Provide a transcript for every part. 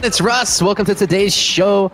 It's Russ. Welcome to today's show.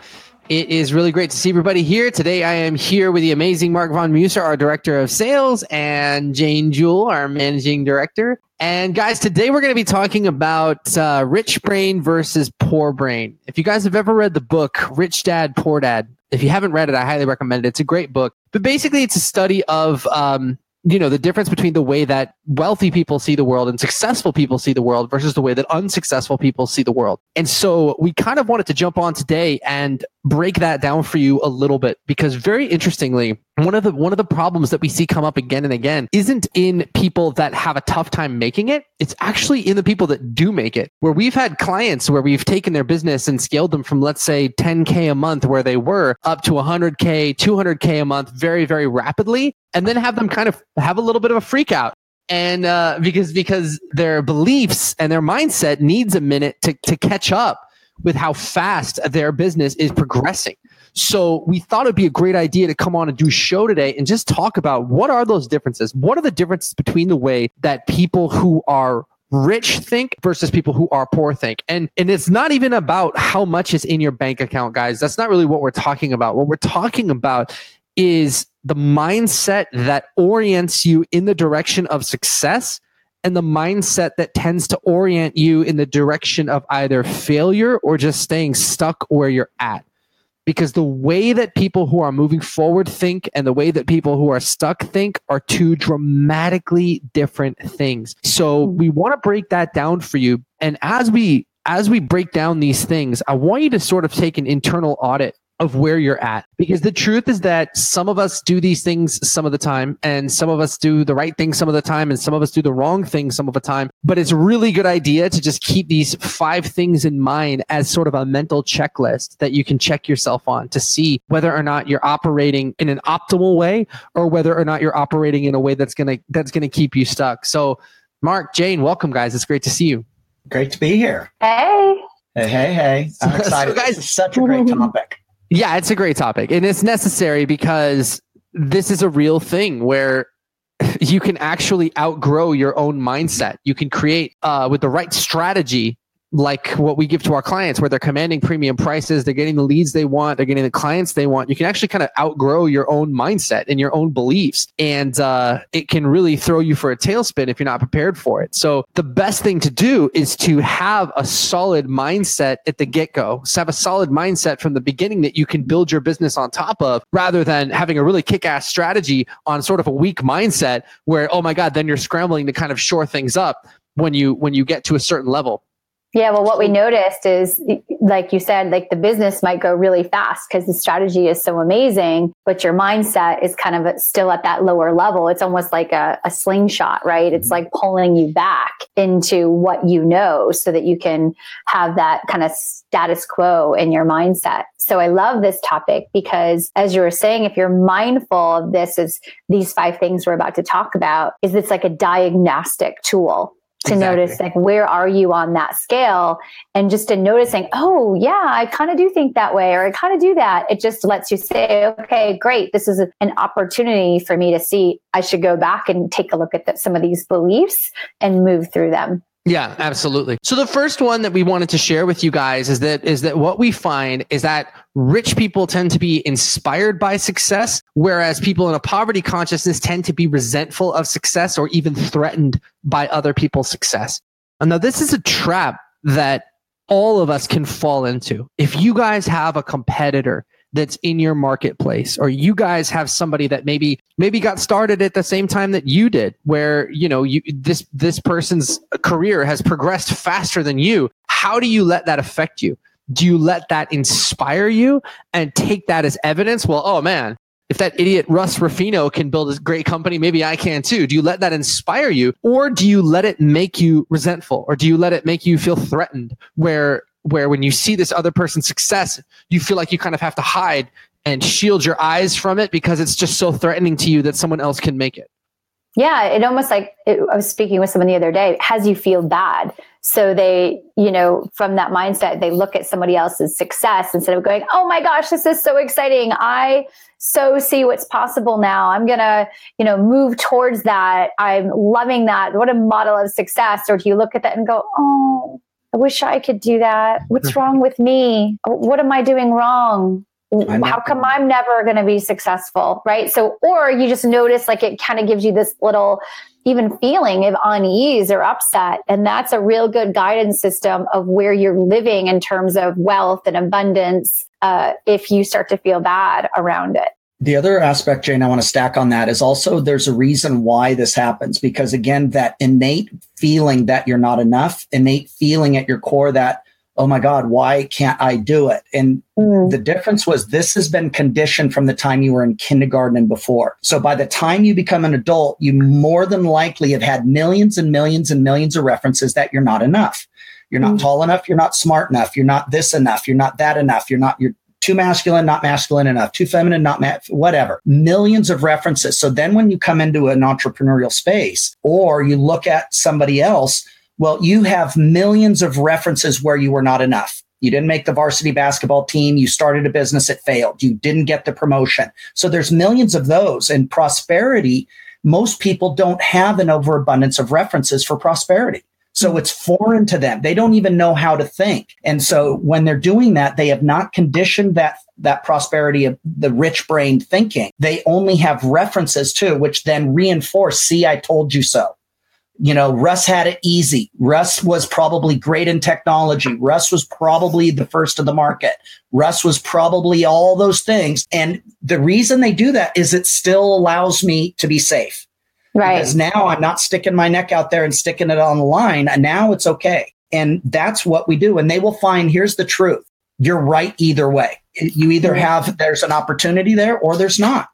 It is really great to see everybody here. Today I am here with the amazing Mark Von Muser, our Director of Sales, and Jane Jewell, our Managing Director. And guys, today we're going to be talking about uh, rich brain versus poor brain. If you guys have ever read the book Rich Dad, Poor Dad, if you haven't read it, I highly recommend it. It's a great book. But basically, it's a study of um, you know the difference between the way that wealthy people see the world and successful people see the world versus the way that unsuccessful people see the world. And so we kind of wanted to jump on today and break that down for you a little bit because very interestingly one of the one of the problems that we see come up again and again isn't in people that have a tough time making it. It's actually in the people that do make it. Where we've had clients where we've taken their business and scaled them from let's say 10k a month where they were up to 100k 200k a month very very rapidly and then have them kind of have a little bit of a freak out and uh, because because their beliefs and their mindset needs a minute to, to catch up with how fast their business is progressing so we thought it'd be a great idea to come on and do a show today and just talk about what are those differences what are the differences between the way that people who are rich think versus people who are poor think. And and it's not even about how much is in your bank account, guys. That's not really what we're talking about. What we're talking about is the mindset that orients you in the direction of success and the mindset that tends to orient you in the direction of either failure or just staying stuck where you're at. Because the way that people who are moving forward think and the way that people who are stuck think are two dramatically different things. So we want to break that down for you. And as we as we break down these things, I want you to sort of take an internal audit of where you're at. Because the truth is that some of us do these things some of the time, and some of us do the right thing some of the time, and some of us do the wrong thing some of the time. But it's a really good idea to just keep these five things in mind as sort of a mental checklist that you can check yourself on to see whether or not you're operating in an optimal way or whether or not you're operating in a way that's gonna that's gonna keep you stuck. So Mark, Jane, welcome guys. It's great to see you. Great to be here. Hey. Hey, hey, hey. I'm excited. so guys, this is such a great topic. Yeah, it's a great topic. And it's necessary because this is a real thing where you can actually outgrow your own mindset. You can create, uh, with the right strategy, like what we give to our clients where they're commanding premium prices they're getting the leads they want they're getting the clients they want. You can actually kind of outgrow your own mindset and your own beliefs and uh, it can really throw you for a tailspin if you're not prepared for it. So the best thing to do is to have a solid mindset at the get-go. So have a solid mindset from the beginning that you can build your business on top of rather than having a really kick-ass strategy on sort of a weak mindset where oh my god then you're scrambling to kind of shore things up when you when you get to a certain level yeah, well, what we noticed is, like you said, like the business might go really fast because the strategy is so amazing, but your mindset is kind of still at that lower level. It's almost like a, a slingshot, right? It's mm-hmm. like pulling you back into what you know so that you can have that kind of status quo in your mindset. So I love this topic because, as you were saying, if you're mindful of this, is these five things we're about to talk about, is it's like a diagnostic tool to exactly. notice like where are you on that scale and just in noticing oh yeah i kind of do think that way or i kind of do that it just lets you say okay great this is an opportunity for me to see i should go back and take a look at the, some of these beliefs and move through them yeah, absolutely. So the first one that we wanted to share with you guys is that is that what we find is that rich people tend to be inspired by success whereas people in a poverty consciousness tend to be resentful of success or even threatened by other people's success. And now this is a trap that all of us can fall into. If you guys have a competitor that's in your marketplace or you guys have somebody that maybe maybe got started at the same time that you did where you know you this this person's career has progressed faster than you how do you let that affect you do you let that inspire you and take that as evidence well oh man if that idiot Russ Ruffino can build a great company, maybe I can too. Do you let that inspire you or do you let it make you resentful or do you let it make you feel threatened where where when you see this other person's success, you feel like you kind of have to hide and shield your eyes from it because it's just so threatening to you that someone else can make it. Yeah, it almost like it, I was speaking with someone the other day, has you feel bad. So they, you know, from that mindset, they look at somebody else's success instead of going, oh my gosh, this is so exciting. I so see what's possible now. I'm going to, you know, move towards that. I'm loving that. What a model of success. Or do you look at that and go, oh, I wish I could do that. What's mm-hmm. wrong with me? What am I doing wrong? How come I'm never going to be successful? Right. So, or you just notice like it kind of gives you this little even feeling of unease or upset. And that's a real good guidance system of where you're living in terms of wealth and abundance uh, if you start to feel bad around it. The other aspect, Jane, I want to stack on that is also there's a reason why this happens because again, that innate feeling that you're not enough, innate feeling at your core that oh my God, why can't I do it? And mm. the difference was this has been conditioned from the time you were in kindergarten and before. So by the time you become an adult, you more than likely have had millions and millions and millions of references that you're not enough. You're not mm. tall enough. You're not smart enough. You're not this enough. You're not that enough. You're not, you're too masculine, not masculine enough, too feminine, not ma- whatever. Millions of references. So then when you come into an entrepreneurial space or you look at somebody else, well, you have millions of references where you were not enough. You didn't make the varsity basketball team. You started a business. It failed. You didn't get the promotion. So there's millions of those and prosperity. Most people don't have an overabundance of references for prosperity. So mm-hmm. it's foreign to them. They don't even know how to think. And so when they're doing that, they have not conditioned that that prosperity of the rich brain thinking. They only have references to which then reinforce, see, I told you so you know, Russ had it easy. Russ was probably great in technology. Russ was probably the first of the market. Russ was probably all those things. And the reason they do that is it still allows me to be safe. Right. Because now I'm not sticking my neck out there and sticking it on the line. And now it's okay. And that's what we do. And they will find here's the truth. You're right either way. You either have, there's an opportunity there or there's not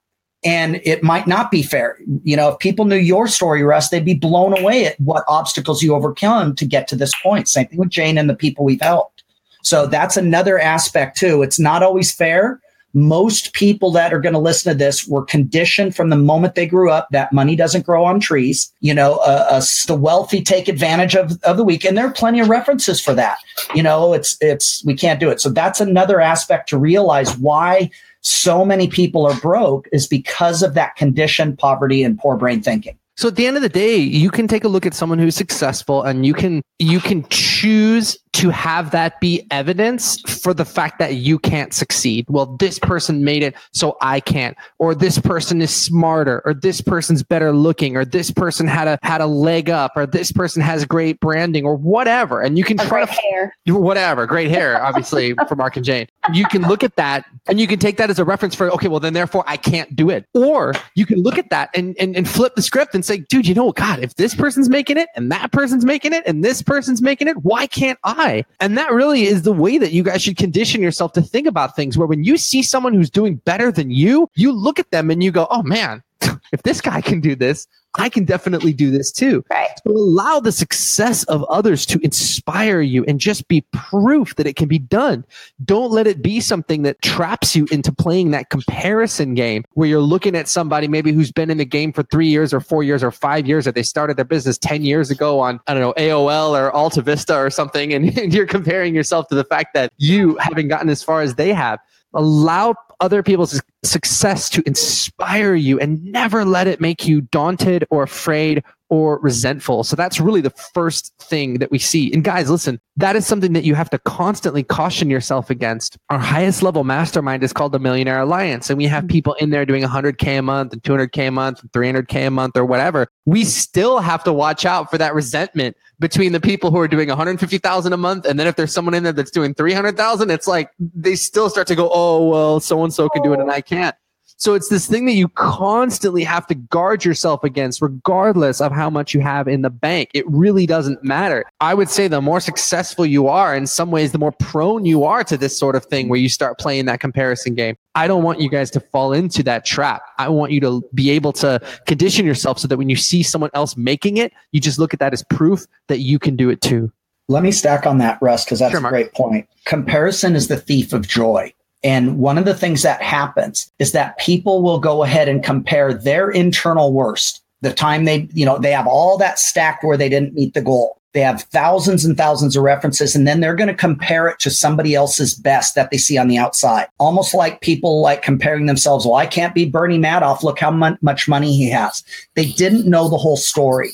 and it might not be fair. You know, if people knew your story, Russ, they'd be blown away at what obstacles you overcome to get to this point. Same thing with Jane and the people we've helped. So that's another aspect too. It's not always fair. Most people that are going to listen to this were conditioned from the moment they grew up that money doesn't grow on trees. You know, uh, uh, the wealthy take advantage of, of the weak. And there are plenty of references for that. You know, it's, it's, we can't do it. So that's another aspect to realize why so many people are broke is because of that condition, poverty, and poor brain thinking. So at the end of the day, you can take a look at someone who's successful and you can you can choose to have that be evidence for the fact that you can't succeed. Well, this person made it, so I can't. Or this person is smarter, or this person's better looking, or this person had a had a leg up, or this person has great branding, or whatever. And you can a try great to, hair. Whatever, great hair, obviously, for Mark and Jane. You can look at that and you can take that as a reference for, okay, well, then therefore I can't do it. Or you can look at that and, and, and flip the script and say, dude, you know what, God, if this person's making it and that person's making it and this person's making it, why can't I? And that really is the way that you guys should condition yourself to think about things where when you see someone who's doing better than you, you look at them and you go, oh man, if this guy can do this, I can definitely do this too. Right. So allow the success of others to inspire you and just be proof that it can be done. Don't let it be something that traps you into playing that comparison game where you're looking at somebody maybe who's been in the game for three years or four years or five years, or they started their business 10 years ago on, I don't know, AOL or Alta Vista or something. And, and you're comparing yourself to the fact that you haven't gotten as far as they have allow other people's success to inspire you and never let it make you daunted or afraid or resentful. So that's really the first thing that we see. And guys, listen, that is something that you have to constantly caution yourself against. Our highest level mastermind is called the Millionaire Alliance. And we have mm-hmm. people in there doing 100K a month and 200K a month and 300K a month or whatever. We still have to watch out for that resentment between the people who are doing 150,000 a month. And then if there's someone in there that's doing 300,000, it's like they still start to go, oh, well, so and so can do it and I can't. So it's this thing that you constantly have to guard yourself against, regardless of how much you have in the bank. It really doesn't matter. I would say the more successful you are, in some ways, the more prone you are to this sort of thing where you start playing that comparison game. I don't want you guys to fall into that trap. I want you to be able to condition yourself so that when you see someone else making it, you just look at that as proof that you can do it too. Let me stack on that, Russ, because that's sure, a great point. Comparison is the thief of joy. And one of the things that happens is that people will go ahead and compare their internal worst, the time they, you know, they have all that stacked where they didn't meet the goal. They have thousands and thousands of references, and then they're going to compare it to somebody else's best that they see on the outside. Almost like people like comparing themselves. Well, I can't be Bernie Madoff. Look how much money he has. They didn't know the whole story.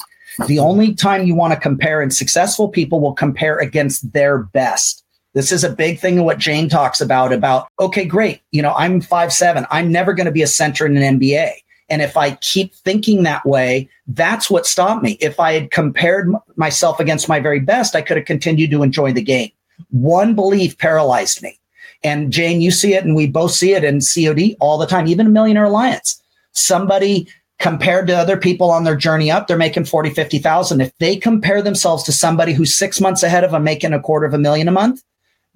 The only time you want to compare, and successful people will compare against their best. This is a big thing of what Jane talks about, about, okay, great. You know, I'm five, seven. I'm never going to be a center in an NBA. And if I keep thinking that way, that's what stopped me. If I had compared myself against my very best, I could have continued to enjoy the game. One belief paralyzed me. And Jane, you see it, and we both see it in COD all the time, even a Millionaire Alliance. Somebody compared to other people on their journey up, they're making 40, 50,000. If they compare themselves to somebody who's six months ahead of them making a quarter of a million a month,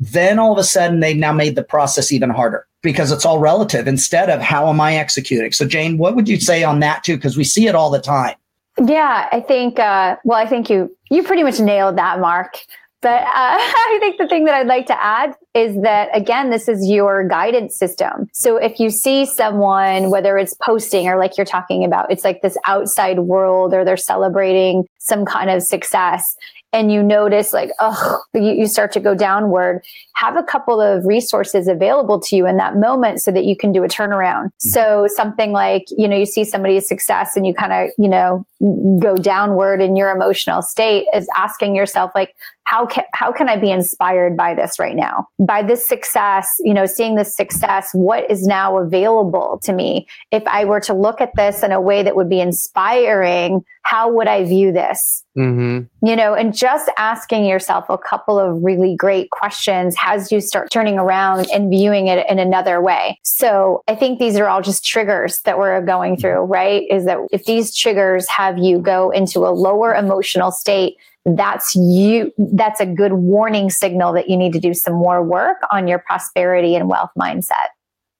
then all of a sudden they've now made the process even harder because it's all relative instead of how am I executing. So Jane, what would you say on that too? Because we see it all the time. Yeah, I think. Uh, well, I think you you pretty much nailed that, Mark. But uh, I think the thing that I'd like to add is that again, this is your guidance system. So if you see someone, whether it's posting or like you're talking about, it's like this outside world or they're celebrating some kind of success and you notice like oh you, you, start to go downward have a couple of resources available to you in that moment so that you can do a turnaround mm-hmm. so something like you know you see somebody's success and you kind of you know go downward in your emotional state is asking yourself like how can how can I be inspired by this right now? By this success, you know, seeing this success, what is now available to me? If I were to look at this in a way that would be inspiring, how would I view this? Mm-hmm. You know, and just asking yourself a couple of really great questions as you start turning around and viewing it in another way. So I think these are all just triggers that we're going through, right? Is that if these triggers have you go into a lower emotional state, that's you that's a good warning signal that you need to do some more work on your prosperity and wealth mindset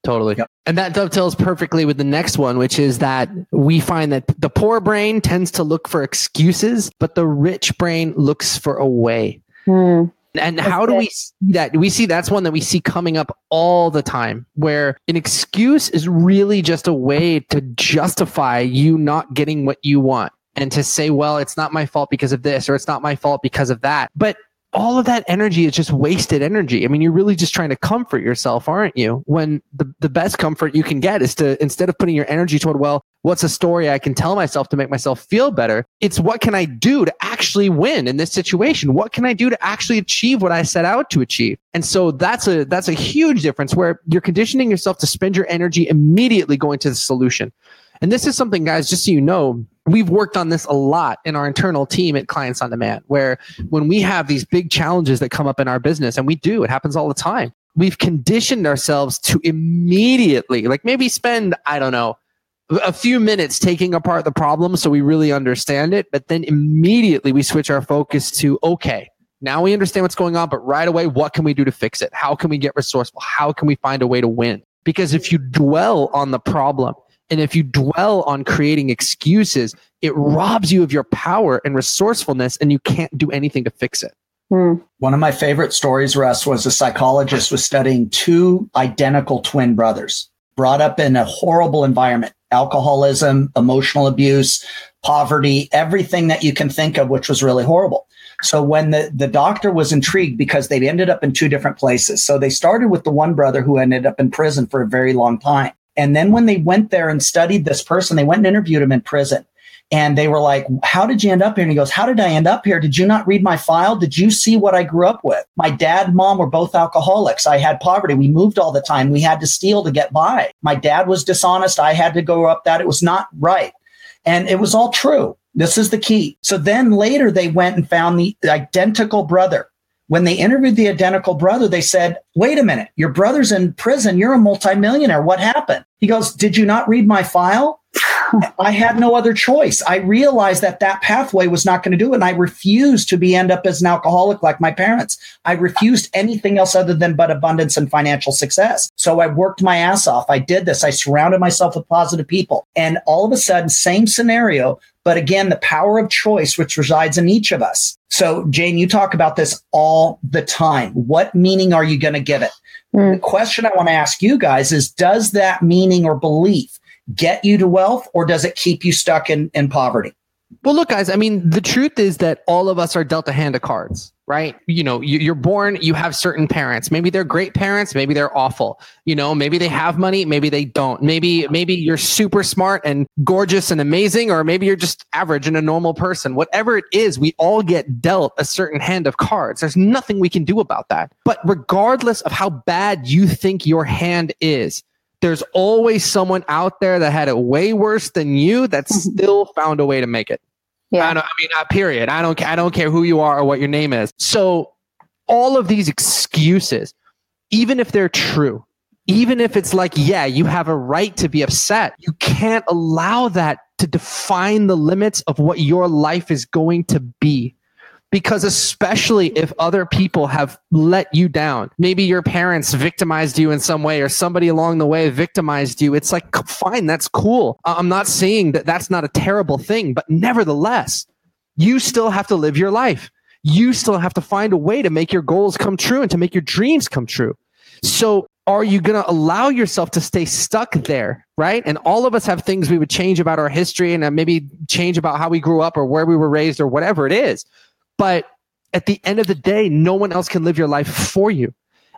totally yep. and that dovetails perfectly with the next one which is that we find that the poor brain tends to look for excuses but the rich brain looks for a way hmm. And that's how do good. we see that? We see that's one that we see coming up all the time where an excuse is really just a way to justify you not getting what you want and to say, well, it's not my fault because of this or it's not my fault because of that. But all of that energy is just wasted energy. I mean, you're really just trying to comfort yourself, aren't you? When the, the best comfort you can get is to, instead of putting your energy toward, well, what's a story I can tell myself to make myself feel better? It's what can I do to actually win in this situation? What can I do to actually achieve what I set out to achieve? And so that's a, that's a huge difference where you're conditioning yourself to spend your energy immediately going to the solution. And this is something, guys, just so you know, we've worked on this a lot in our internal team at Clients on Demand, where when we have these big challenges that come up in our business, and we do, it happens all the time, we've conditioned ourselves to immediately, like maybe spend, I don't know, a few minutes taking apart the problem so we really understand it, but then immediately we switch our focus to, okay, now we understand what's going on, but right away, what can we do to fix it? How can we get resourceful? How can we find a way to win? Because if you dwell on the problem, and if you dwell on creating excuses, it robs you of your power and resourcefulness, and you can't do anything to fix it. Hmm. One of my favorite stories, Russ, was a psychologist was studying two identical twin brothers brought up in a horrible environment, alcoholism, emotional abuse, poverty, everything that you can think of, which was really horrible. So when the, the doctor was intrigued because they ended up in two different places. So they started with the one brother who ended up in prison for a very long time. And then when they went there and studied this person, they went and interviewed him in prison. And they were like, How did you end up here? And he goes, How did I end up here? Did you not read my file? Did you see what I grew up with? My dad and mom were both alcoholics. I had poverty. We moved all the time. We had to steal to get by. My dad was dishonest. I had to go up that. It was not right. And it was all true. This is the key. So then later they went and found the identical brother When they interviewed the identical brother, they said, Wait a minute, your brother's in prison. You're a multimillionaire. What happened? He goes, Did you not read my file? I had no other choice. I realized that that pathway was not going to do it. And I refused to be end up as an alcoholic like my parents. I refused anything else other than but abundance and financial success. So I worked my ass off. I did this. I surrounded myself with positive people. And all of a sudden, same scenario, but again, the power of choice, which resides in each of us. So Jane, you talk about this all the time. What meaning are you going to give it? Mm. The question I want to ask you guys is, does that meaning or belief get you to wealth or does it keep you stuck in, in poverty? Well, look, guys, I mean, the truth is that all of us are dealt a hand of cards, right? You know, you're born, you have certain parents. Maybe they're great parents, maybe they're awful. You know, maybe they have money, maybe they don't. Maybe, maybe you're super smart and gorgeous and amazing, or maybe you're just average and a normal person. Whatever it is, we all get dealt a certain hand of cards. There's nothing we can do about that. But regardless of how bad you think your hand is, there's always someone out there that had it way worse than you that mm-hmm. still found a way to make it. Yeah. I, I mean, uh, period. I don't, I don't care who you are or what your name is. So all of these excuses, even if they're true, even if it's like, yeah, you have a right to be upset, you can't allow that to define the limits of what your life is going to be because especially if other people have let you down. Maybe your parents victimized you in some way or somebody along the way victimized you. It's like fine that's cool. I'm not saying that that's not a terrible thing but nevertheless you still have to live your life. You still have to find a way to make your goals come true and to make your dreams come true. So are you going to allow yourself to stay stuck there right? And all of us have things we would change about our history and uh, maybe change about how we grew up or where we were raised or whatever it is but at the end of the day, no one else can live your life for you.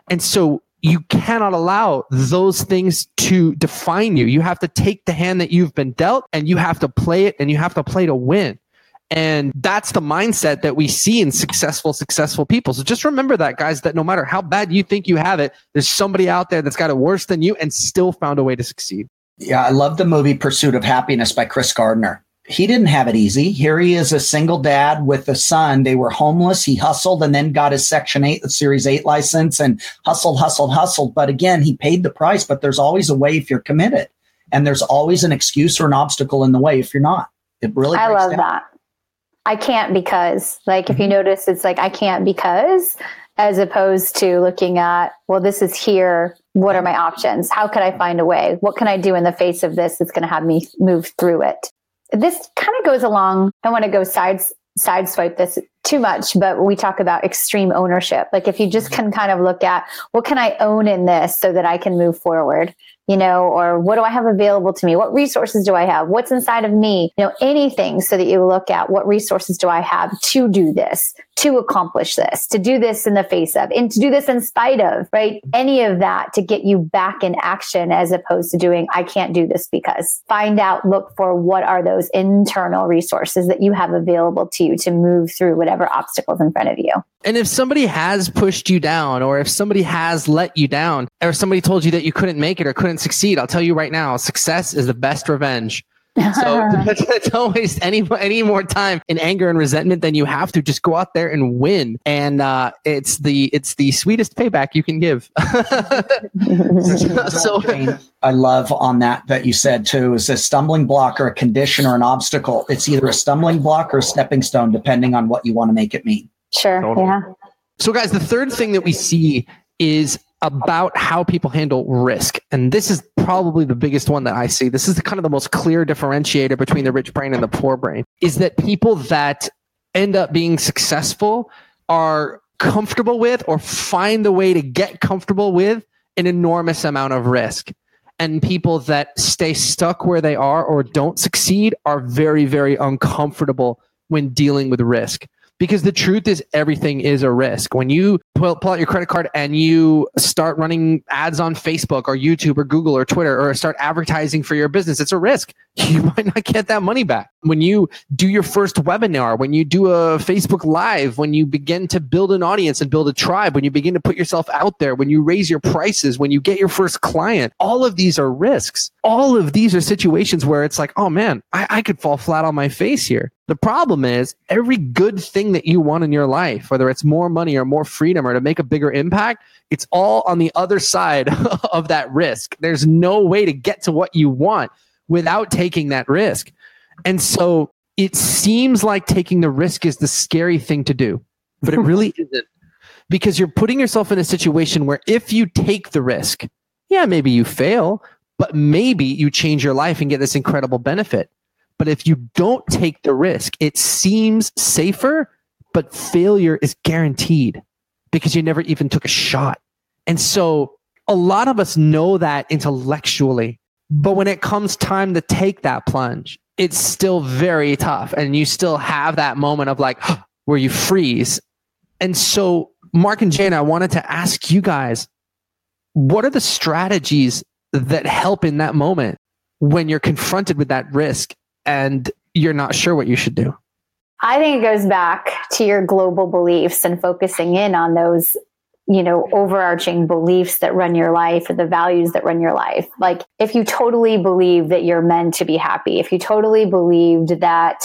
And so you cannot allow those things to define you. You have to take the hand that you've been dealt and you have to play it and you have to play to win. And that's the mindset that we see in successful, successful people. So just remember that, guys, that no matter how bad you think you have it, there's somebody out there that's got it worse than you and still found a way to succeed. Yeah, I love the movie Pursuit of Happiness by Chris Gardner he didn't have it easy. Here he is, a single dad with a son. They were homeless. He hustled and then got his Section 8, the Series 8 license and hustled, hustled, hustled. But again, he paid the price, but there's always a way if you're committed. And there's always an excuse or an obstacle in the way if you're not. It really I love down. that. I can't because, like, if you mm-hmm. notice, it's like, I can't because, as opposed to looking at, well, this is here. What are my options? How can I find a way? What can I do in the face of this that's going to have me move through it? This kind of goes along. I want to go sides sideswipe this too much, but we talk about extreme ownership. Like if you just mm-hmm. can kind of look at what can I own in this so that I can move forward? you know, or what do I have available to me? What resources do I have? What's inside of me? You know, anything so that you look at what resources do I have to do this, to accomplish this, to do this in the face of, and to do this in spite of, right? Any of that to get you back in action as opposed to doing, I can't do this because. Find out, look for what are those internal resources that you have available to you to move through whatever obstacles in front of you. And if somebody has pushed you down, or if somebody has let you down, or somebody told you that you couldn't make it or couldn't succeed, I'll tell you right now, success is the best revenge. So don't waste any any more time in anger and resentment than you have to. Just go out there and win, and uh, it's the it's the sweetest payback you can give. so, I love on that that you said too is a stumbling block or a condition or an obstacle. It's either a stumbling block or a stepping stone, depending on what you want to make it mean. Sure. Totally. Yeah. So, guys, the third thing that we see is about how people handle risk. And this is probably the biggest one that I see. This is the kind of the most clear differentiator between the rich brain and the poor brain is that people that end up being successful are comfortable with or find a way to get comfortable with an enormous amount of risk. And people that stay stuck where they are or don't succeed are very, very uncomfortable when dealing with risk because the truth is everything is a risk when you pull, pull out your credit card and you start running ads on Facebook or YouTube or Google or Twitter or start advertising for your business, it's a risk. You might not get that money back. When you do your first webinar, when you do a Facebook Live, when you begin to build an audience and build a tribe, when you begin to put yourself out there, when you raise your prices, when you get your first client, all of these are risks. All of these are situations where it's like, oh man, I, I could fall flat on my face here. The problem is every good thing that you want in your life, whether it's more money or more freedom or to make a bigger impact, it's all on the other side of that risk. There's no way to get to what you want without taking that risk. And so it seems like taking the risk is the scary thing to do, but it really isn't because you're putting yourself in a situation where if you take the risk, yeah, maybe you fail, but maybe you change your life and get this incredible benefit. But if you don't take the risk, it seems safer, but failure is guaranteed because you never even took a shot. And so a lot of us know that intellectually, but when it comes time to take that plunge, it's still very tough. And you still have that moment of like where you freeze. And so, Mark and Jane, I wanted to ask you guys what are the strategies that help in that moment when you're confronted with that risk and you're not sure what you should do? I think it goes back to your global beliefs and focusing in on those, you know, overarching beliefs that run your life or the values that run your life. Like if you totally believe that you're meant to be happy, if you totally believed that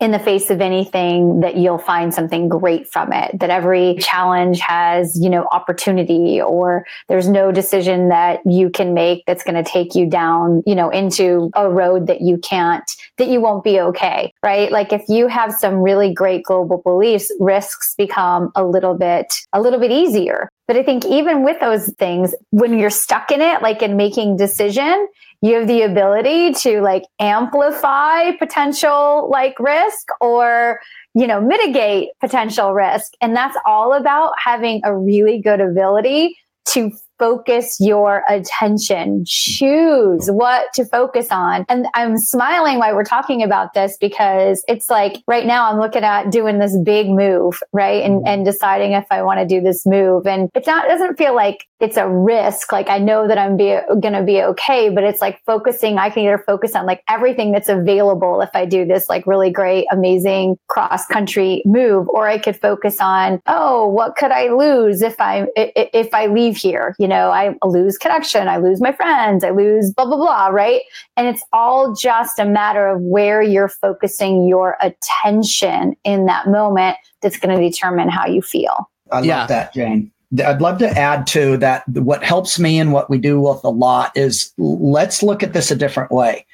in the face of anything that you'll find something great from it that every challenge has you know opportunity or there's no decision that you can make that's going to take you down you know into a road that you can't that you won't be okay right? Like if you have some really great global beliefs risks become a little bit a little bit easier. But I think even with those things, when you're stuck in it, like in making decision, you have the ability to like amplify potential like risk or you know mitigate potential risk. And that's all about having a really good ability to focus your attention. Choose what to focus on. And I'm smiling while we're talking about this because it's like right now I'm looking at doing this big move, right? And, and deciding if I want to do this move. And it's not, it doesn't feel like it's a risk. Like I know that I'm be, to be okay, but it's like focusing. I can either focus on like everything that's available if I do this like really great, amazing cross country move, or I could focus on, oh, what could I lose if I, if I leave here? You I lose connection, I lose my friends, I lose blah, blah, blah, right? And it's all just a matter of where you're focusing your attention in that moment that's going to determine how you feel. I love yeah. that, Jane. I'd love to add to that. What helps me and what we do with a lot is let's look at this a different way.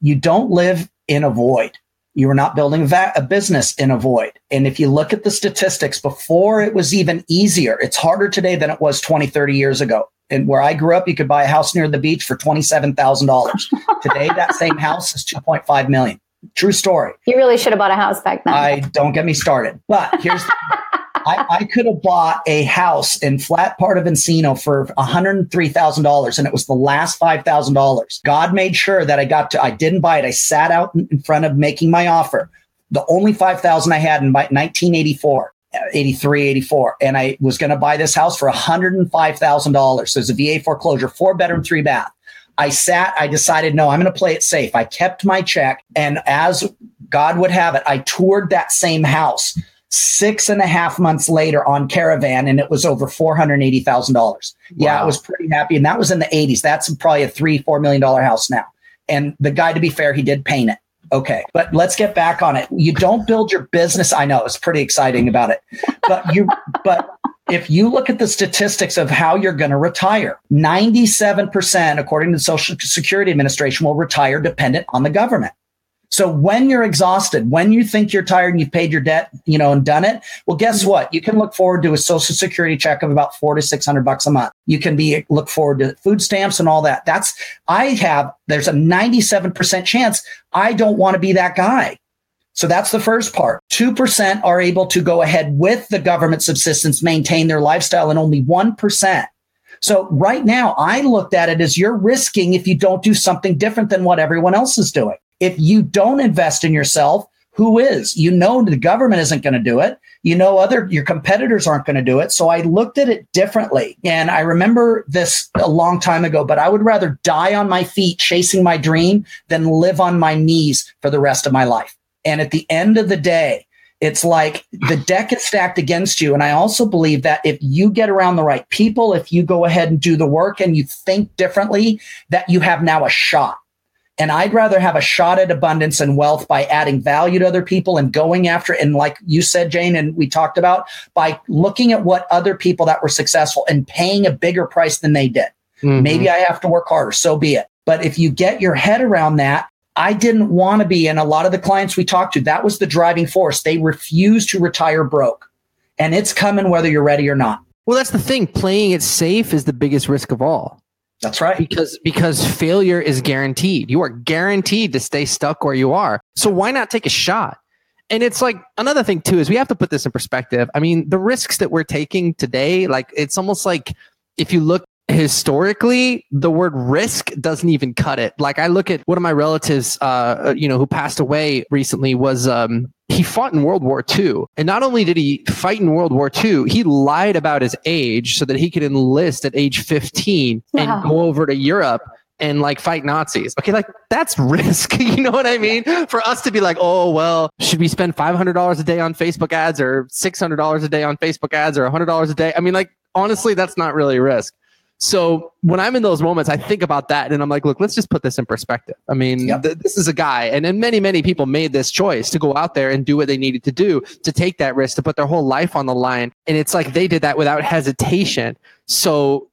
You don't live in a void. You are not building va- a business in a void. And if you look at the statistics before it was even easier, it's harder today than it was 20, 30 years ago. And where I grew up, you could buy a house near the beach for $27,000. today, that same house is 2.5 million. True story. You really should have bought a house back then. I don't get me started. But here's I, I, could have bought a house in flat part of Encino for $103,000 and it was the last $5,000. God made sure that I got to, I didn't buy it. I sat out in front of making my offer. The only 5,000 I had in 1984. 83, 84. And I was going to buy this house for $105,000. So it's a VA foreclosure, four bedroom, three bath. I sat, I decided, no, I'm going to play it safe. I kept my check. And as God would have it, I toured that same house six and a half months later on Caravan, and it was over $480,000. Wow. Yeah, I was pretty happy. And that was in the 80s. That's probably a three, $4 million house now. And the guy, to be fair, he did paint it. Okay, but let's get back on it. You don't build your business. I know it's pretty exciting about it, but you, but if you look at the statistics of how you're going to retire, 97%, according to the Social Security Administration, will retire dependent on the government. So when you're exhausted, when you think you're tired and you've paid your debt, you know, and done it, well, guess what? You can look forward to a social security check of about four to 600 bucks a month. You can be, look forward to food stamps and all that. That's, I have, there's a 97% chance I don't want to be that guy. So that's the first part. 2% are able to go ahead with the government subsistence, maintain their lifestyle, and only 1% so right now, I looked at it as you're risking if you don't do something different than what everyone else is doing. If you don't invest in yourself, Who is? You know, the government isn't going to do it. You know, other, your competitors aren't going to do it. So I looked at it differently. And I remember this a long time ago, but I would rather die on my feet chasing my dream than live on my knees for the rest of my life. And at the end of the day, it's like the deck is stacked against you. And I also believe that if you get around the right people, if you go ahead and do the work and you think differently, that you have now a shot. And I'd rather have a shot at abundance and wealth by adding value to other people and going after it. And like you said, Jane, and we talked about by looking at what other people that were successful and paying a bigger price than they did. Mm-hmm. Maybe I have to work harder. So be it. But if you get your head around that, I didn't want to be. And a lot of the clients we talked to, that was the driving force. They refused to retire broke. And it's coming whether you're ready or not. Well, that's the thing. Playing it safe is the biggest risk of all. That's right. Because because failure is guaranteed. You are guaranteed to stay stuck where you are. So why not take a shot? And it's like another thing too is we have to put this in perspective. I mean, the risks that we're taking today, like it's almost like if you look historically the word risk doesn't even cut it like i look at one of my relatives uh you know who passed away recently was um he fought in World War II. And not only did he fight in World War II, he lied about his age so that he could enlist at age 15 wow. and go over to Europe and like fight Nazis. Okay, like that's risk. you know what I mean? For us to be like, oh, well, should we spend $500 a day on Facebook ads or $600 a day on Facebook ads or $100 a day? I mean, like, honestly, that's not really risk. So when I'm in those moments, I think about that and I'm like, look, let's just put this in perspective. I mean, yep. th- this is a guy, and then many, many people made this choice to go out there and do what they needed to do to take that risk, to put their whole life on the line. And it's like they did that without hesitation. So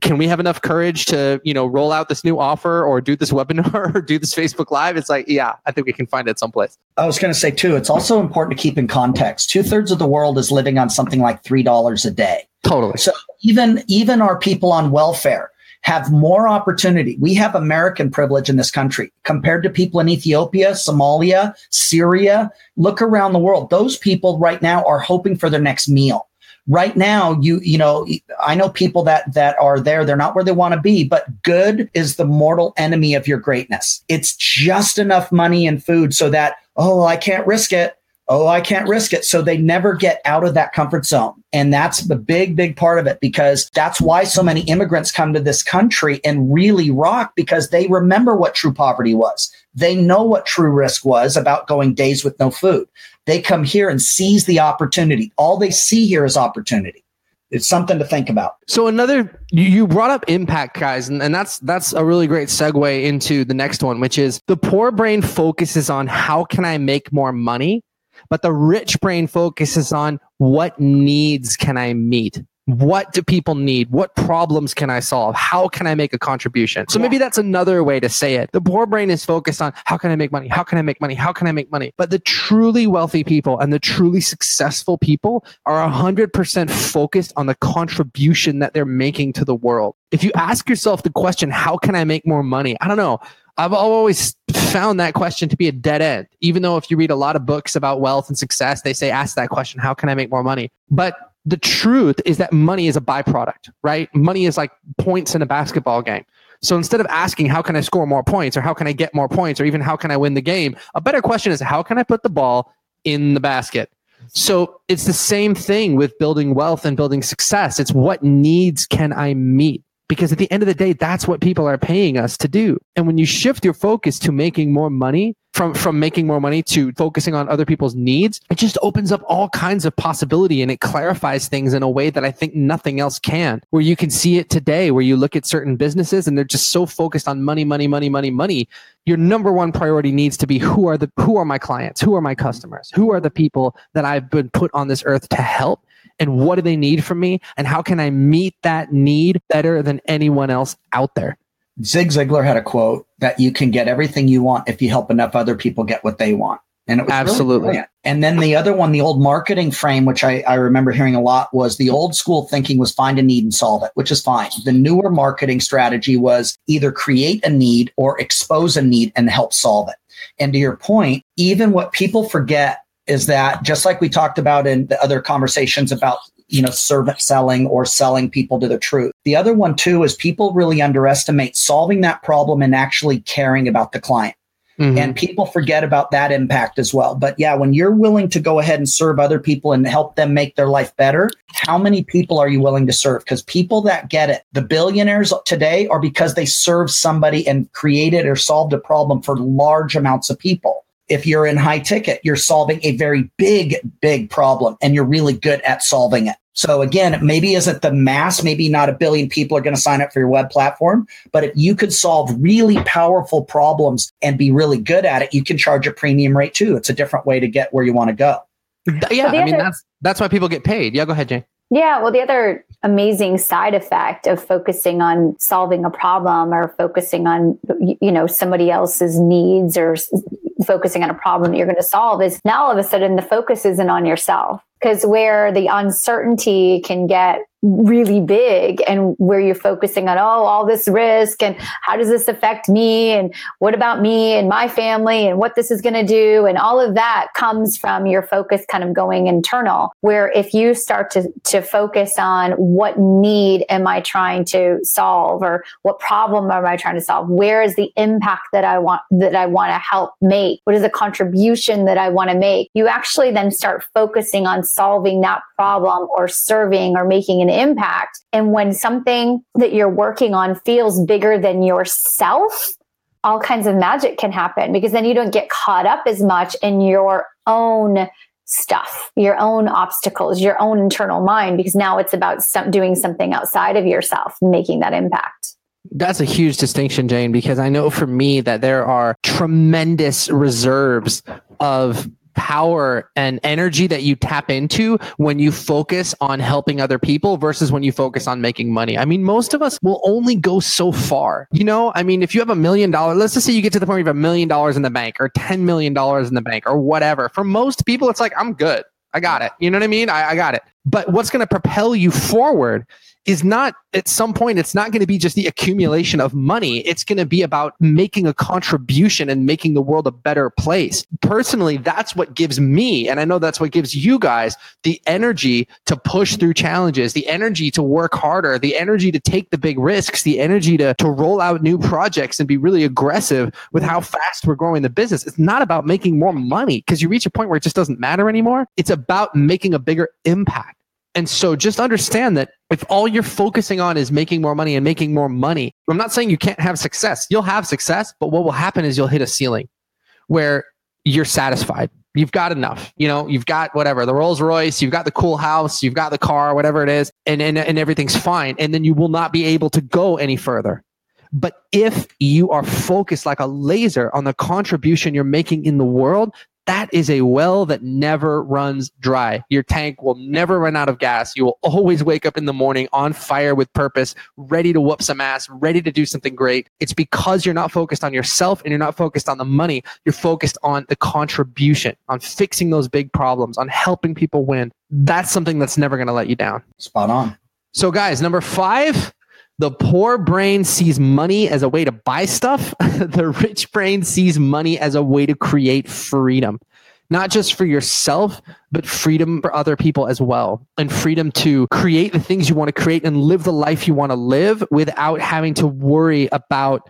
can we have enough courage to, you know, roll out this new offer or do this webinar or do this Facebook Live? It's like, yeah, I think we can find it someplace. I was going to say too, it's also important to keep in context. Two thirds of the world is living on something like three dollars a day. Totally. So even even our people on welfare have more opportunity. We have American privilege in this country compared to people in Ethiopia, Somalia, Syria. Look around the world. Those people right now are hoping for their next meal. Right now, you you know, I know people that that are there. They're not where they want to be, but good is the mortal enemy of your greatness. It's just enough money and food so that oh, I can't risk it oh, I can't risk it. So they never get out of that comfort zone. And that's the big, big part of it because that's why so many immigrants come to this country and really rock because they remember what true poverty was. They know what true risk was about going days with no food. They come here and seize the opportunity. All they see here is opportunity. It's something to think about. So another you brought up impact guys and, and that's that's a really great segue into the next one which is the poor brain focuses on how can I make more money but the rich brain focuses on what needs can I meet? What do people need? What problems can I solve? How can I make a contribution? So maybe that's another way to say it. The poor brain is focused on how can I make money? How can I make money? How can I make money? But the truly wealthy people and the truly successful people are 100% focused on the contribution that they're making to the world. If you ask yourself the question, how can I make more money? I don't know. I've always found that question to be a dead end. Even though if you read a lot of books about wealth and success, they say, ask that question, how can I make more money? But the truth is that money is a byproduct, right? Money is like points in a basketball game. So instead of asking, how can I score more points or how can I get more points or even how can I win the game? A better question is, how can I put the ball in the basket? So it's the same thing with building wealth and building success. It's what needs can I meet? Because at the end of the day that's what people are paying us to do. And when you shift your focus to making more money from from making more money to focusing on other people's needs it just opens up all kinds of possibility and it clarifies things in a way that i think nothing else can. Where you can see it today where you look at certain businesses and they're just so focused on money money money money money your number one priority needs to be who are the who are my clients? Who are my customers? Who are the people that i've been put on this earth to help and what do they need from me and how can I meet that need better than anyone else out there? Zig Ziglar had a quote that you can get everything you want if you help enough other people get what they want. And it was absolutely. Really and then the other one, the old marketing frame, which I, I remember hearing a lot, was the old school thinking was find a need and solve it, which is fine. The newer marketing strategy was either create a need or expose a need and help solve it. And to your point, even what people forget is that just like we talked about in the other conversations about you know servant selling or selling people to the truth the other one too is people really underestimate solving that problem and actually caring about the client Mm-hmm. And people forget about that impact as well. But yeah, when you're willing to go ahead and serve other people and help them make their life better, how many people are you willing to serve? Because people that get it, the billionaires today are because they served somebody and created or solved a problem for large amounts of people. If you're in high ticket, you're solving a very big, big problem and you're really good at solving it. So again, maybe isn't the mass, maybe not a billion people are going to sign up for your web platform, but if you could solve really powerful problems and be really good at it, you can charge a premium rate too. It's a different way to get where you want to go. Yeah, I mean that's that's why people get paid. Yeah, go ahead, Jane. Yeah, well, the other amazing side effect of focusing on solving a problem or focusing on you know somebody else's needs or focusing on a problem that you're going to solve is now all of a sudden the focus isn't on yourself because where the uncertainty can get really big and where you're focusing on oh all this risk and how does this affect me? And what about me and my family and what this is going to do? And all of that comes from your focus kind of going internal where if you start to to focus on what need am i trying to solve or what problem am i trying to solve? Where is the impact that i want that i want to help make? What is the contribution that i want to make? You actually then start focusing on solving that problem or serving or making an impact. And when something that you're working on feels bigger than yourself, all kinds of magic can happen because then you don't get caught up as much in your own stuff, your own obstacles, your own internal mind, because now it's about some, doing something outside of yourself, making that impact. That's a huge distinction, Jane, because I know for me that there are tremendous reserves of power and energy that you tap into when you focus on helping other people versus when you focus on making money. I mean, most of us will only go so far. You know, I mean, if you have a million dollars, let's just say you get to the point where you have a million dollars in the bank or $10 million in the bank or whatever. For most people, it's like, I'm good. I got it. You know what I mean? I, I got it. But what's going to propel you forward is not at some point it's not going to be just the accumulation of money. It's going to be about making a contribution and making the world a better place. Personally that's what gives me and i know that's what gives you guys the energy to push through challenges the energy to work harder the energy to take the big risks the energy to, to roll out new projects and be really aggressive with how fast we're growing the business. It's not about making more money because you reach a point where it just doesn't matter anymore. It's about making a bigger impact and so just understand that if all you're focusing on is making more money and making more money, I'm not saying you can't have success. You'll have success, but what will happen is you'll hit a ceiling where you're satisfied. You've got enough. You know, you've got whatever, the Rolls Royce, you've got the cool house, you've got the car, whatever it is, and, and, and everything's fine. And then you will not be able to go any further. But if you are focused like a laser on the contribution you're making in the world, that is a well that never runs dry. Your tank will never run out of gas. You will always wake up in the morning on fire with purpose, ready to whoop some ass, ready to do something great. It's because you're not focused on yourself and you're not focused on the money. You're focused on the contribution, on fixing those big problems, on helping people win. That's something that's never going to let you down. Spot on. So, guys, number five, the poor brain sees money as a way to buy stuff. the rich brain sees money as a way to create freedom, not just for yourself, but freedom for other people as well. And freedom to create the things you want to create and live the life you want to live without having to worry about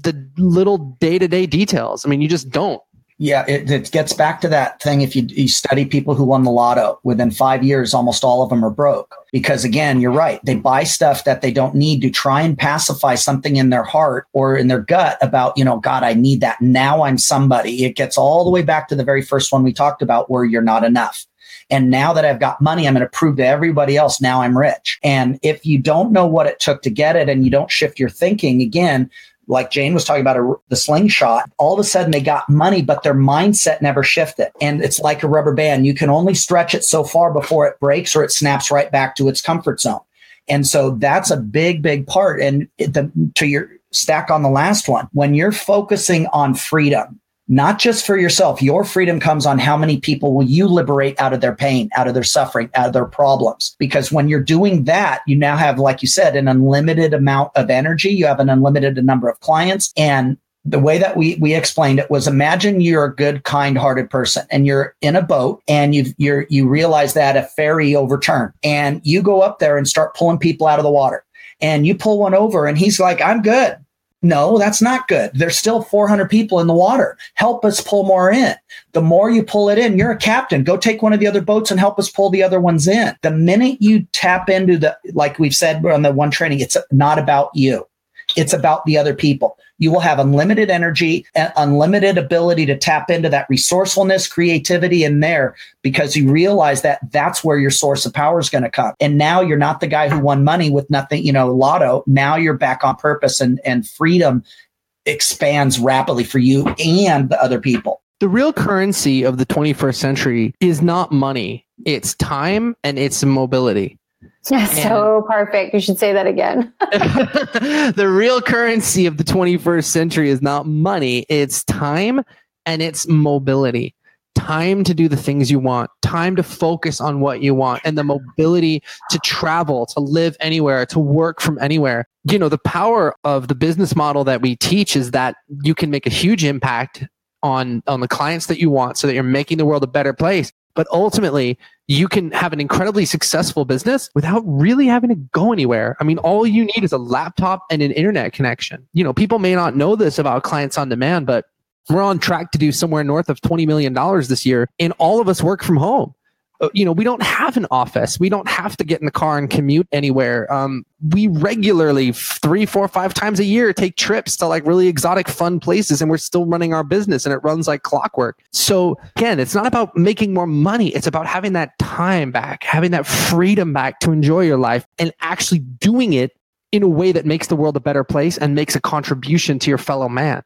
the little day to day details. I mean, you just don't. Yeah, it, it, gets back to that thing. If you, you study people who won the lotto within five years, almost all of them are broke. Because again, you're right. They buy stuff that they don't need to try and pacify something in their heart or in their gut about, you know, God, I need that. Now I'm somebody. It gets all the way back to the very first one we talked about where you're not enough. And now that I've got money, I'm going to prove to everybody else now I'm rich. And if you don't know what it took to get it and you don't shift your thinking again, like Jane was talking about a, the slingshot, all of a sudden they got money, but their mindset never shifted. And it's like a rubber band. You can only stretch it so far before it breaks or it snaps right back to its comfort zone. And so that's a big, big part. And the, to your stack on the last one, when you're focusing on freedom, not just for yourself. Your freedom comes on how many people will you liberate out of their pain, out of their suffering, out of their problems. Because when you're doing that, you now have, like you said, an unlimited amount of energy. You have an unlimited number of clients. And the way that we, we explained it was imagine you're a good, kind hearted person and you're in a boat and you you're, you realize that a ferry overturned and you go up there and start pulling people out of the water and you pull one over and he's like, I'm good No, that's not good. There's still 400 people in the water. Help us pull more in. The more you pull it in, you're a captain. Go take one of the other boats and help us pull the other ones in. The minute you tap into the, like we've said on the one training, it's not about you. It's about the other people. You will have unlimited energy and unlimited ability to tap into that resourcefulness, creativity in there because you realize that that's where your source of power is going to come. And now you're not the guy who won money with nothing, you know, lotto. Now you're back on purpose and, and freedom expands rapidly for you and the other people. The real currency of the 21st century is not money, it's time and it's mobility. Yeah, so perfect. You should say that again. the real currency of the 21st century is not money, it's time and it's mobility. Time to do the things you want, time to focus on what you want, and the mobility to travel, to live anywhere, to work from anywhere. You know, the power of the business model that we teach is that you can make a huge impact on on the clients that you want so that you're making the world a better place but ultimately, you can have an incredibly successful business without really having to go anywhere. I mean, all you need is a laptop and an internet connection. You know, people may not know this about clients on demand, but we're on track to do somewhere north of $20 million this year, and all of us work from home. Uh, you know, we don't have an office. We don't have to get in the car and commute anywhere. Um, we regularly, three, four, five times a year, take trips to like really exotic, fun places, and we're still running our business and it runs like clockwork. So, again, it's not about making more money. It's about having that time back, having that freedom back to enjoy your life and actually doing it in a way that makes the world a better place and makes a contribution to your fellow man.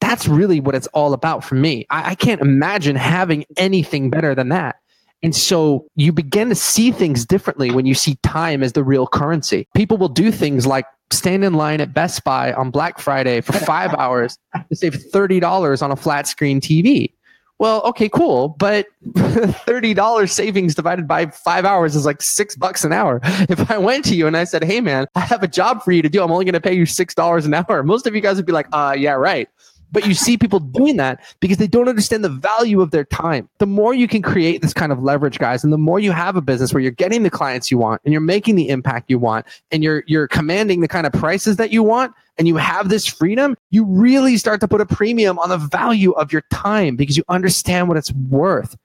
That's really what it's all about for me. I, I can't imagine having anything better than that. And so you begin to see things differently when you see time as the real currency. People will do things like stand in line at Best Buy on Black Friday for five hours to save $30 on a flat screen TV. Well, okay, cool. But $30 savings divided by five hours is like six bucks an hour. If I went to you and I said, hey, man, I have a job for you to do, I'm only going to pay you $6 an hour. Most of you guys would be like, uh, yeah, right. But you see people doing that because they don't understand the value of their time. The more you can create this kind of leverage, guys, and the more you have a business where you're getting the clients you want and you're making the impact you want and you're you're commanding the kind of prices that you want and you have this freedom, you really start to put a premium on the value of your time because you understand what it's worth.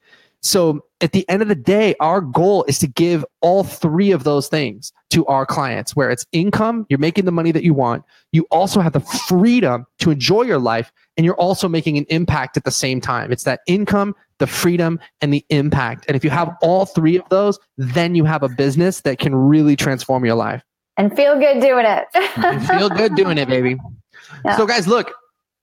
So at the end of the day, our goal is to give all three of those things to our clients, where it's income, you're making the money that you want. You also have the freedom to enjoy your life, and you're also making an impact at the same time. It's that income, the freedom, and the impact. And if you have all three of those, then you have a business that can really transform your life. And feel good doing it. feel good doing it, baby. Yeah. So, guys, look,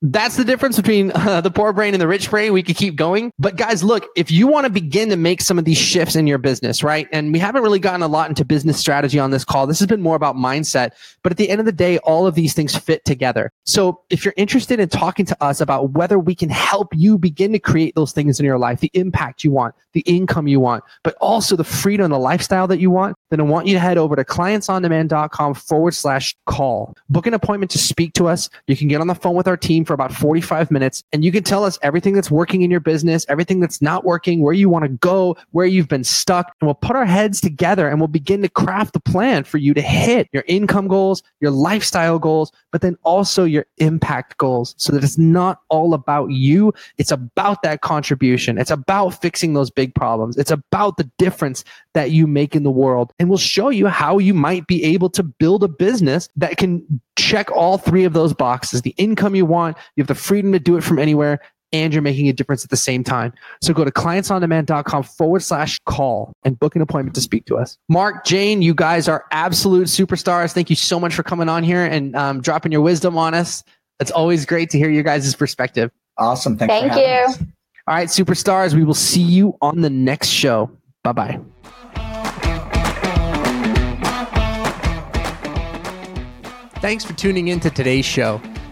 that's the difference between uh, the poor brain and the rich brain. We could keep going. But guys, look, if you want to begin to make some of these shifts in your business, right? And we haven't really gotten a lot into business strategy on this call. This has been more about mindset. But at the end of the day, all of these things fit together. So if you're interested in talking to us about whether we can help you begin to create those things in your life, the impact you want, the income you want, but also the freedom, the lifestyle that you want, then I want you to head over to clientsondemand.com forward slash call. Book an appointment to speak to us. You can get on the phone with our team for about 45 minutes and you can tell us everything that's working in your business, everything that's not working, where you want to go, where you've been stuck. And we'll put our heads together and we'll begin to craft the plan for you to hit your income goals, your lifestyle goals, but then also your impact goals so that it's not all about you. It's about that contribution. It's about fixing those big problems. It's about the difference that you make in the world. And we'll show you how you might be able to build a business that can check all three of those boxes the income you want, you have the freedom to do it from anywhere, and you're making a difference at the same time. So go to clientsondemand.com forward slash call and book an appointment to speak to us. Mark, Jane, you guys are absolute superstars. Thank you so much for coming on here and um, dropping your wisdom on us. It's always great to hear your guys' perspective. Awesome. Thanks Thank you. Us. All right, superstars, we will see you on the next show. Bye bye. Thanks for tuning in to today's show.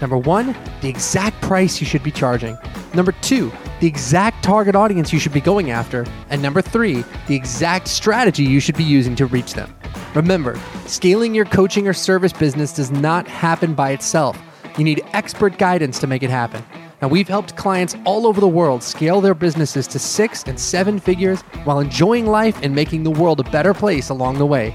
Number one, the exact price you should be charging. Number two, the exact target audience you should be going after. And number three, the exact strategy you should be using to reach them. Remember, scaling your coaching or service business does not happen by itself. You need expert guidance to make it happen. Now, we've helped clients all over the world scale their businesses to six and seven figures while enjoying life and making the world a better place along the way.